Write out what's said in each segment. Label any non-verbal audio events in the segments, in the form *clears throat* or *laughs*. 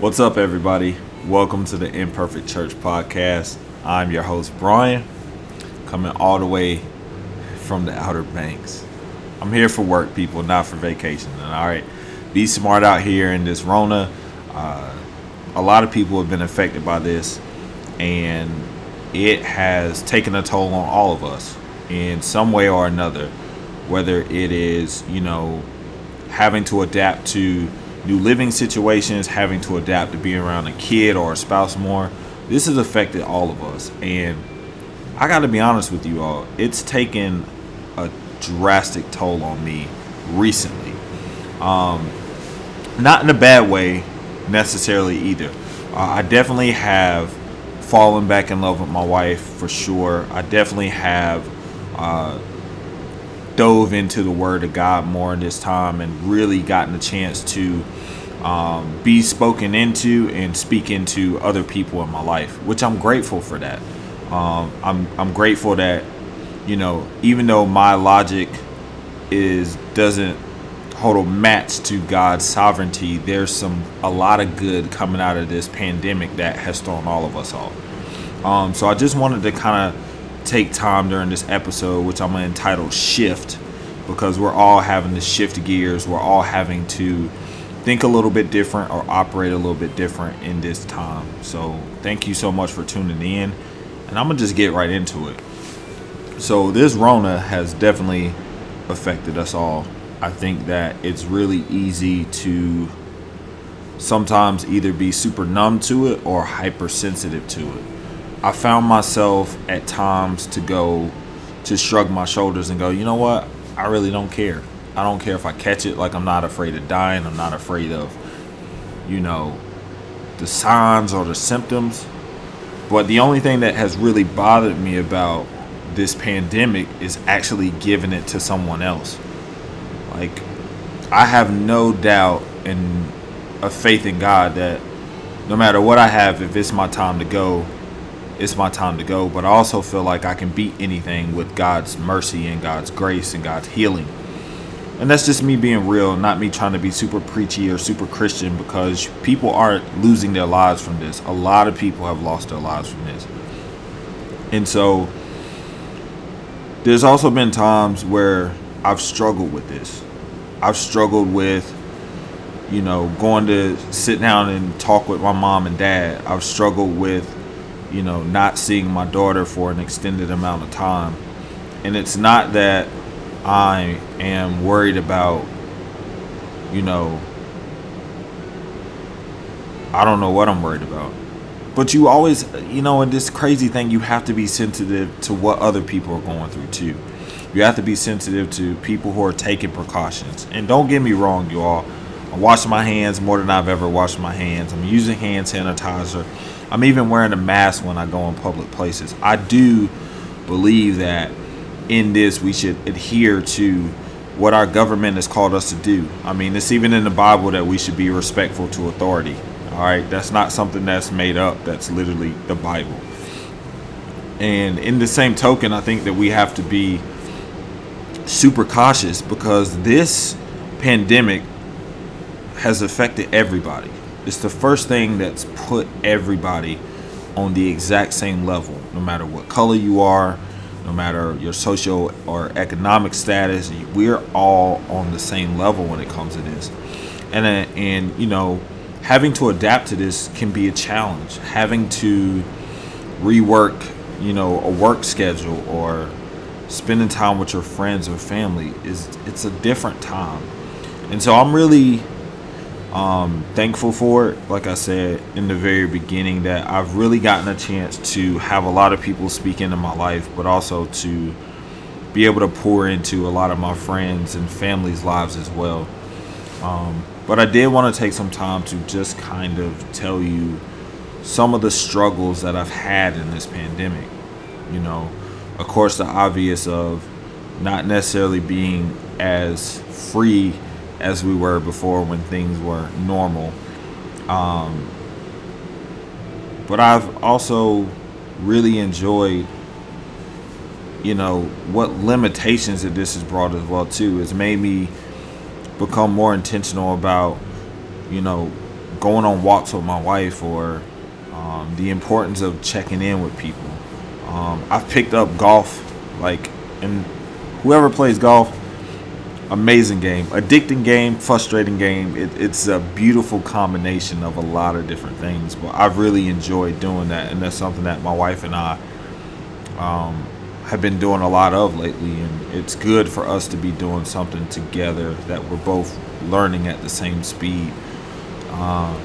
What's up, everybody? Welcome to the Imperfect Church Podcast. I'm your host, Brian, coming all the way from the Outer Banks. I'm here for work, people, not for vacation. And all right, be smart out here in this Rona. Uh, a lot of people have been affected by this, and it has taken a toll on all of us in some way or another. Whether it is, you know, having to adapt to new living situations, having to adapt to being around a kid or a spouse more. This has affected all of us. And I got to be honest with you all, it's taken a drastic toll on me recently. Um, not in a bad way necessarily either. Uh, I definitely have fallen back in love with my wife for sure. I definitely have uh, dove into the Word of God more in this time and really gotten a chance to um, be spoken into and speak into other people in my life, which I'm grateful for that. Um, I'm I'm grateful that you know even though my logic is doesn't hold a match to God's sovereignty, there's some a lot of good coming out of this pandemic that has thrown all of us off. Um, so I just wanted to kind of take time during this episode, which I'm going to entitle Shift, because we're all having to shift gears. We're all having to think a little bit different or operate a little bit different in this time. So thank you so much for tuning in. And I'm going to just get right into it. So this Rona has definitely affected us all. I think that it's really easy to sometimes either be super numb to it or hypersensitive to it. I found myself at times to go to shrug my shoulders and go, you know what? I really don't care. I don't care if I catch it. Like I'm not afraid of dying. I'm not afraid of, you know, the signs or the symptoms. But the only thing that has really bothered me about this pandemic is actually giving it to someone else. Like I have no doubt and a faith in God that no matter what I have, if it's my time to go, it's my time to go. But I also feel like I can beat anything with God's mercy and God's grace and God's healing. And that's just me being real, not me trying to be super preachy or super Christian because people aren't losing their lives from this. A lot of people have lost their lives from this. And so there's also been times where I've struggled with this. I've struggled with, you know, going to sit down and talk with my mom and dad. I've struggled with you know, not seeing my daughter for an extended amount of time. And it's not that I am worried about, you know, I don't know what I'm worried about. But you always, you know, in this crazy thing, you have to be sensitive to what other people are going through too. You have to be sensitive to people who are taking precautions. And don't get me wrong, you all. I'm washing my hands more than I've ever washed my hands. I'm using hand sanitizer. I'm even wearing a mask when I go in public places. I do believe that in this we should adhere to what our government has called us to do. I mean, it's even in the Bible that we should be respectful to authority. All right, that's not something that's made up. That's literally the Bible. And in the same token, I think that we have to be super cautious because this pandemic has affected everybody. It's the first thing that's put everybody on the exact same level, no matter what color you are, no matter your social or economic status. We're all on the same level when it comes to this, and uh, and you know, having to adapt to this can be a challenge. Having to rework, you know, a work schedule or spending time with your friends or family is it's a different time, and so I'm really um, thankful for it. Like I said in the very beginning, that I've really gotten a chance to have a lot of people speak into my life, but also to be able to pour into a lot of my friends and family's lives as well. Um, but I did want to take some time to just kind of tell you some of the struggles that I've had in this pandemic. You know, of course, the obvious of not necessarily being as free as we were before when things were normal. Um, but I've also really enjoyed, you know, what limitations that this has brought as well too. It's made me become more intentional about, you know, going on walks with my wife or um, the importance of checking in with people. Um, I've picked up golf, like, and whoever plays golf, amazing game, addicting game, frustrating game. It, it's a beautiful combination of a lot of different things. But I've really enjoyed doing that, and that's something that my wife and I um, have been doing a lot of lately. And it's good for us to be doing something together that we're both learning at the same speed. Um,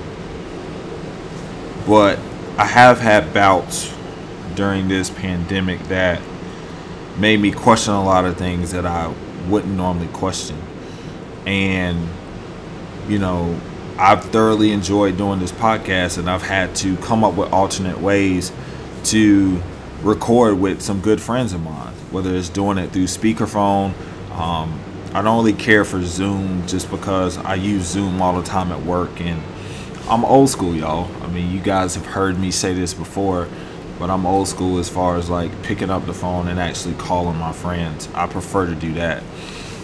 but I have had bouts during this pandemic that made me question a lot of things that I wouldn't normally question. And, you know, I've thoroughly enjoyed doing this podcast and I've had to come up with alternate ways to record with some good friends of mine, whether it's doing it through speakerphone. Um, I don't really care for Zoom just because I use Zoom all the time at work and I'm old school, y'all. I mean, you guys have heard me say this before, but I'm old school as far as like picking up the phone and actually calling my friends. I prefer to do that.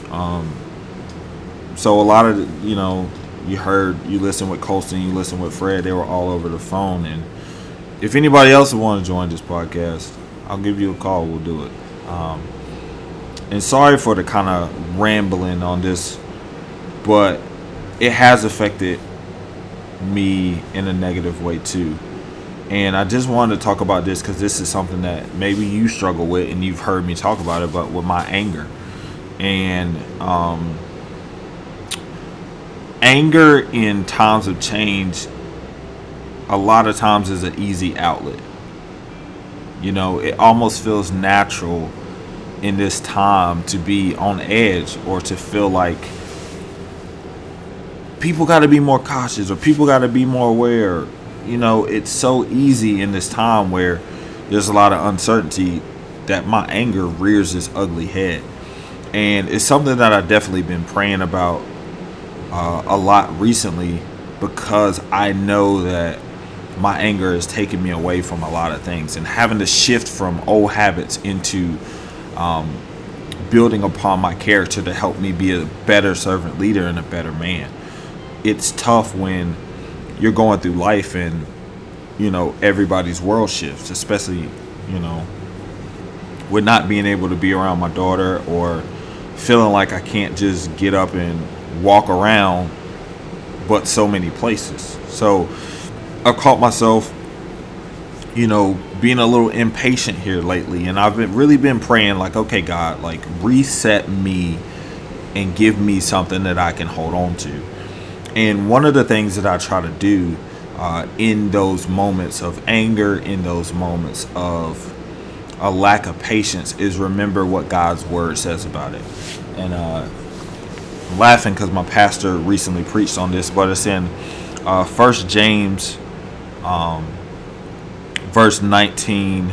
Um, so a lot of you know, you heard you listen with Colston, you listen with Fred. They were all over the phone, and if anybody else would want to join this podcast, I'll give you a call. We'll do it. Um, and sorry for the kind of rambling on this, but it has affected me in a negative way too. And I just wanted to talk about this because this is something that maybe you struggle with and you've heard me talk about it, but with my anger. And um, anger in times of change, a lot of times is an easy outlet. You know, it almost feels natural in this time to be on edge or to feel like people got to be more cautious or people got to be more aware. You know, it's so easy in this time where there's a lot of uncertainty that my anger rears its ugly head. And it's something that I've definitely been praying about uh, a lot recently because I know that my anger is taking me away from a lot of things and having to shift from old habits into um, building upon my character to help me be a better servant leader and a better man. It's tough when you're going through life and you know everybody's world shifts, especially you know with not being able to be around my daughter or feeling like I can't just get up and walk around but so many places. So I've caught myself you know being a little impatient here lately and I've been really been praying like okay God like reset me and give me something that I can hold on to. And one of the things that I try to do uh, in those moments of anger, in those moments of a lack of patience, is remember what God's word says about it. And uh, I'm laughing because my pastor recently preached on this, but it's in uh, First James, um, verse 19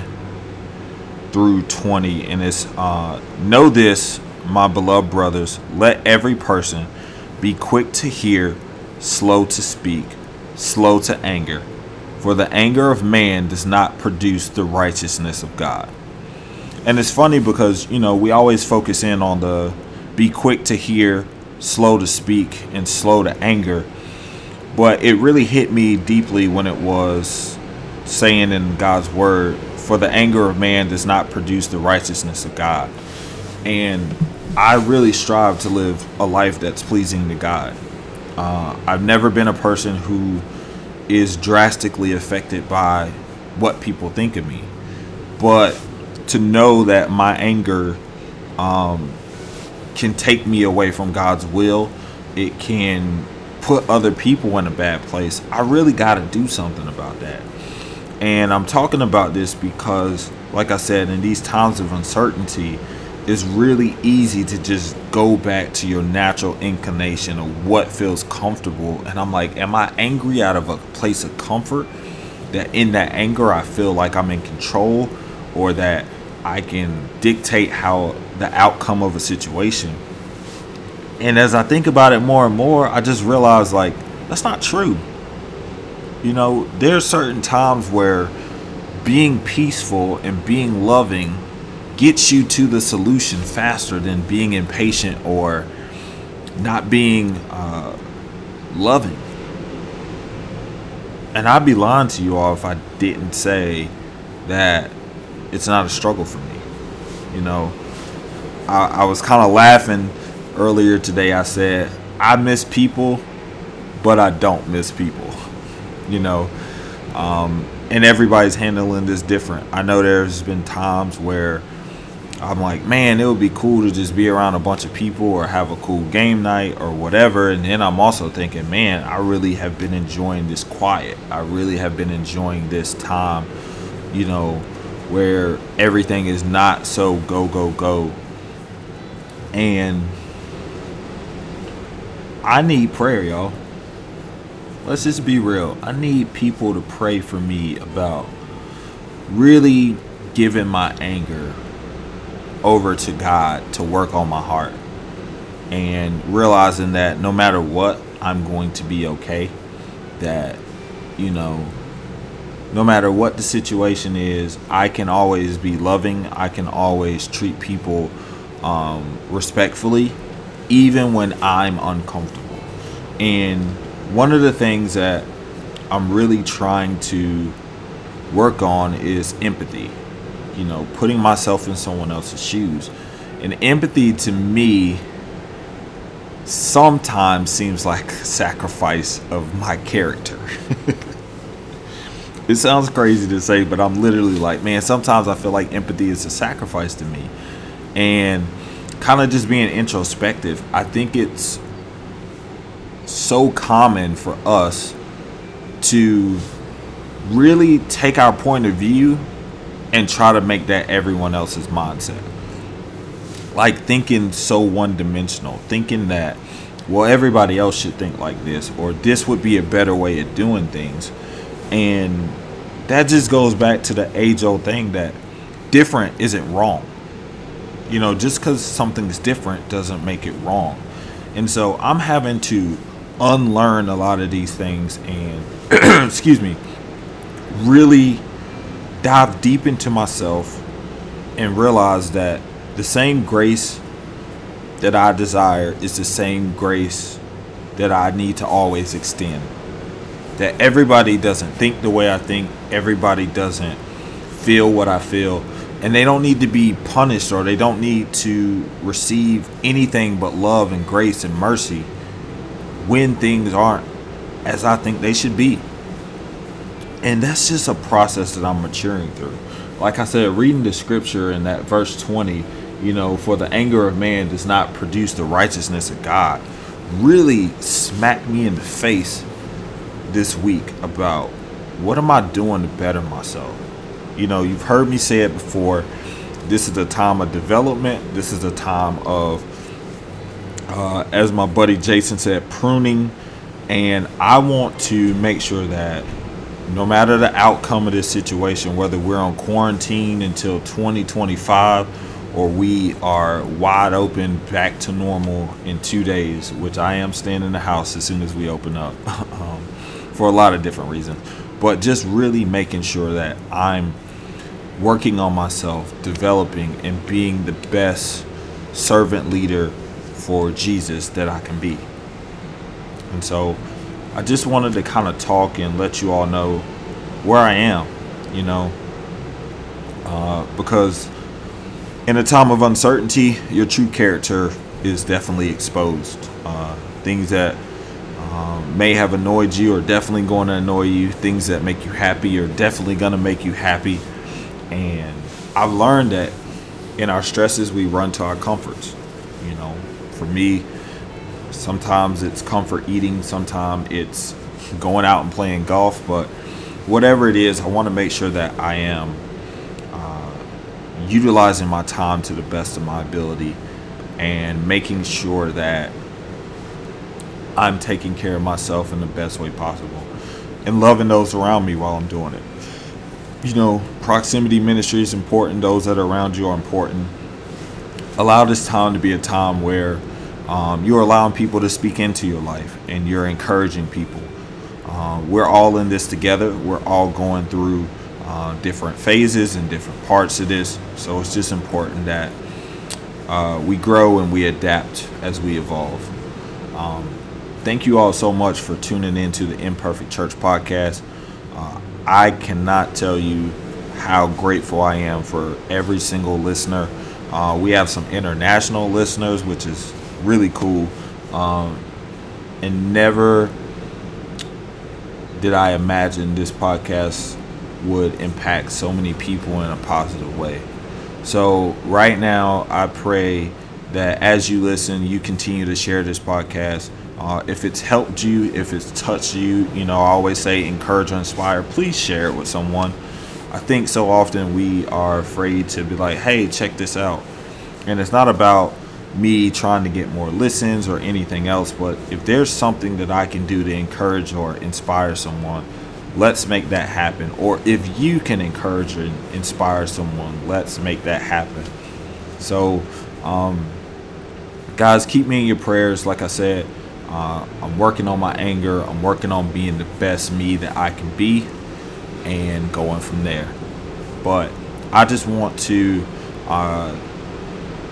through 20, and it's uh, know this, my beloved brothers, let every person be quick to hear slow to speak, slow to anger. For the anger of man does not produce the righteousness of God. And it's funny because, you know, we always focus in on the be quick to hear, slow to speak, and slow to anger. But it really hit me deeply when it was saying in God's word, for the anger of man does not produce the righteousness of God. And I really strive to live a life that's pleasing to God. Uh, I've never been a person who is drastically affected by what people think of me. But to know that my anger um, can take me away from God's will, it can put other people in a bad place. I really got to do something about that. And I'm talking about this because, like I said, in these times of uncertainty, it's really easy to just go back to your natural inclination of what feels comfortable. And I'm like, am I angry out of a place of comfort? That in that anger, I feel like I'm in control or that I can dictate how the outcome of a situation. And as I think about it more and more, I just realize like that's not true. You know, there are certain times where being peaceful and being loving gets you to the solution faster than being impatient or not being uh, loving. and I'd be lying to you all if I didn't say that it's not a struggle for me. You know, I, I was kind of laughing earlier today. I said, I miss people, but I don't miss people. *laughs* You know, um, and everybody's handling this different. I know there's been times where I'm like, man, it would be cool to just be around a bunch of people or have a cool game night or whatever. And then I'm also thinking, man, I really have been enjoying this quiet. I really have been enjoying this time, you know, where everything is not so go, go, go. And I need prayer, y'all. Let's just be real. I need people to pray for me about really giving my anger over to God to work on my heart and realizing that no matter what, I'm going to be okay. That, you know, no matter what the situation is, I can always be loving. I can always treat people um, respectfully, even when I'm uncomfortable. And one of the things that I'm really trying to work on is empathy you know, putting myself in someone else's shoes. And empathy to me sometimes seems like sacrifice of my character. *laughs* it sounds crazy to say, but I'm literally like, man, sometimes I feel like empathy is a sacrifice to me. And kind of just being introspective, I think it's so common for us to really take our point of view and try to make that everyone else's mindset. Like thinking so one dimensional, thinking that, well, everybody else should think like this, or this would be a better way of doing things. And that just goes back to the age old thing that different isn't wrong. You know, just because something's different doesn't make it wrong. And so I'm having to unlearn a lot of these things and, *clears throat* excuse me, really dive deep into myself and realize that the same grace that I desire is the same grace that I need to always extend. That everybody doesn't think the way I think, everybody doesn't feel what I feel, and they don't need to be punished or they don't need to receive anything but love and grace and mercy when things aren't as I think they should be and that's just a process that I'm maturing through. Like I said, reading the scripture in that verse 20, you know, for the anger of man does not produce the righteousness of God, really smacked me in the face this week about what am I doing to better myself? You know, you've heard me say it before. This is a time of development. This is a time of, uh, as my buddy Jason said, pruning. And I want to make sure that no matter the outcome of this situation, whether we're on quarantine until 2025 or we are wide open back to normal in two days, which I am staying in the house as soon as we open up *laughs* um, for a lot of different reasons. But just really making sure that I'm working on myself, developing, and being the best servant leader for Jesus that I can be. And so, I just wanted to kind of talk and let you all know where I am, you know, uh, because in a time of uncertainty, your true character is definitely exposed. Uh, things that um, may have annoyed you are definitely going to annoy you. Things that make you happy are definitely going to make you happy. And I've learned that in our stresses, we run to our comforts. You know, for me, Sometimes it's comfort eating, sometimes it's going out and playing golf, but whatever it is, I want to make sure that I am uh, utilizing my time to the best of my ability and making sure that I'm taking care of myself in the best way possible and loving those around me while I'm doing it. You know, proximity ministry is important. Those that are around you are important. Allow this time to be a time where um, you're allowing people to speak into your life and you're encouraging people. Uh, we're all in this together. We're all going through uh, different phases and different parts of this. So it's just important that uh, we grow and we adapt as we evolve. Um, thank you all so much for tuning in to the Imperfect Church podcast. Uh, I cannot tell you how grateful I am for every single listener. Uh, we have some international listeners, which is really cool. Um, and never did I imagine this podcast would impact so many people in a positive way. So, right now, I pray that as you listen, you continue to share this podcast. Uh, if it's helped you, if it's touched you, you know, I always say encourage or inspire, please share it with someone. I think so often we are afraid to be like, hey, check this out. And it's not about me trying to get more listens or anything else, but if there's something that I can do to encourage or inspire someone, let's make that happen. Or if you can encourage and inspire someone, let's make that happen. So, um, guys, keep me in your prayers. Like I said, uh, I'm working on my anger. I'm working on being the best me that I can be and going from there. But I just want to uh,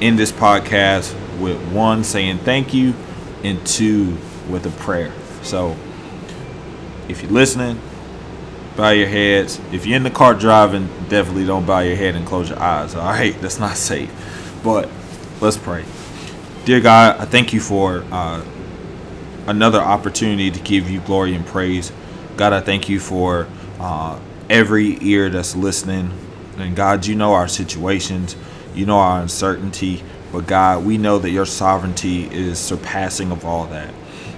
end this podcast with one saying thank you and two with a prayer. So if you're listening, bow your heads. If you're in the car driving, definitely don't bow your head and close your eyes. All right, *laughs* that's not safe. But let's pray. Dear God, I thank you for uh, another opportunity to give you glory and praise. God, I thank you for uh, every ear that's listening. And God, you know our situations, you know our uncertainty. But God, we know that your sovereignty is surpassing of all that.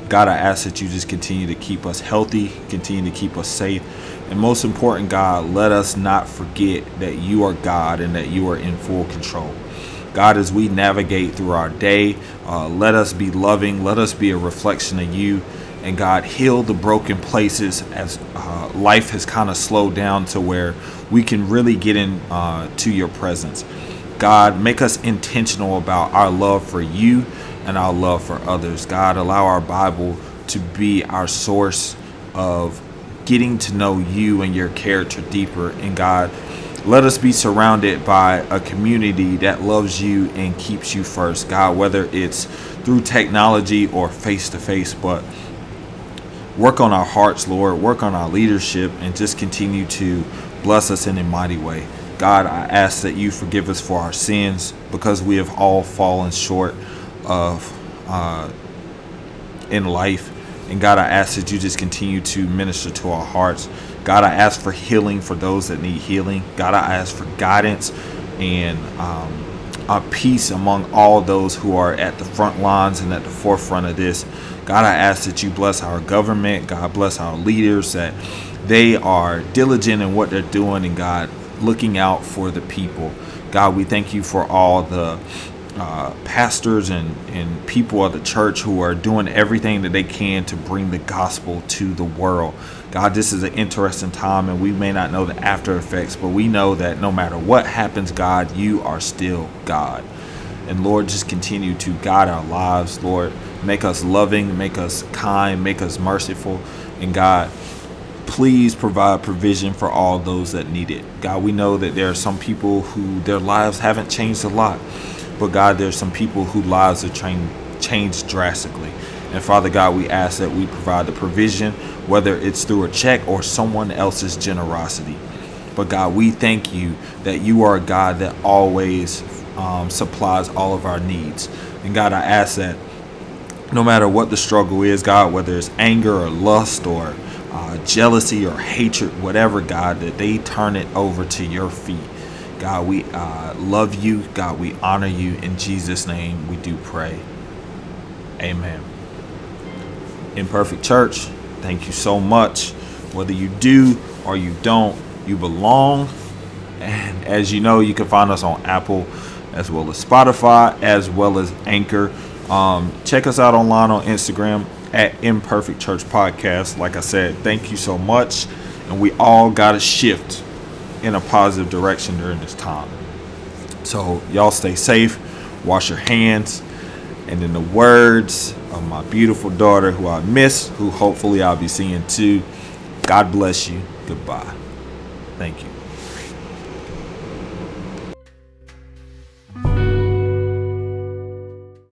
God, I ask that you just continue to keep us healthy, continue to keep us safe, and most important, God, let us not forget that you are God and that you are in full control. God, as we navigate through our day, uh, let us be loving, let us be a reflection of you. And God, heal the broken places as uh, life has kind of slowed down to where we can really get in uh, to your presence. God, make us intentional about our love for you and our love for others. God, allow our Bible to be our source of getting to know you and your character deeper. And God, let us be surrounded by a community that loves you and keeps you first. God, whether it's through technology or face to face, but work on our hearts, Lord, work on our leadership, and just continue to bless us in a mighty way. God, I ask that you forgive us for our sins because we have all fallen short of uh, in life. And God, I ask that you just continue to minister to our hearts. God, I ask for healing for those that need healing. God, I ask for guidance and um, a peace among all those who are at the front lines and at the forefront of this. God, I ask that you bless our government. God, bless our leaders, that they are diligent in what they're doing, and God, looking out for the people. God, we thank you for all the uh, pastors and, and people of the church who are doing everything that they can to bring the gospel to the world. God, this is an interesting time, and we may not know the after effects, but we know that no matter what happens, God, you are still God. And Lord, just continue to guide our lives, Lord. Make us loving, make us kind, make us merciful. And God, please provide provision for all those that need it. God, we know that there are some people who their lives haven't changed a lot. But God, there's some people whose lives have changed, changed drastically. And Father God, we ask that we provide the provision, whether it's through a check or someone else's generosity. But God, we thank you that you are a God that always um, supplies all of our needs. And God, I ask that no matter what the struggle is, God, whether it's anger or lust or uh, jealousy or hatred, whatever, God, that they turn it over to your feet. God, we uh, love you. God, we honor you. In Jesus' name, we do pray. Amen. Imperfect Church, thank you so much. Whether you do or you don't, you belong. And as you know, you can find us on Apple as well as Spotify, as well as Anchor. Um, check us out online on Instagram at Imperfect Church Podcast. Like I said, thank you so much. And we all got to shift in a positive direction during this time. So, y'all stay safe, wash your hands, and in the words of my beautiful daughter, who I miss, who hopefully I'll be seeing too, God bless you. Goodbye. Thank you.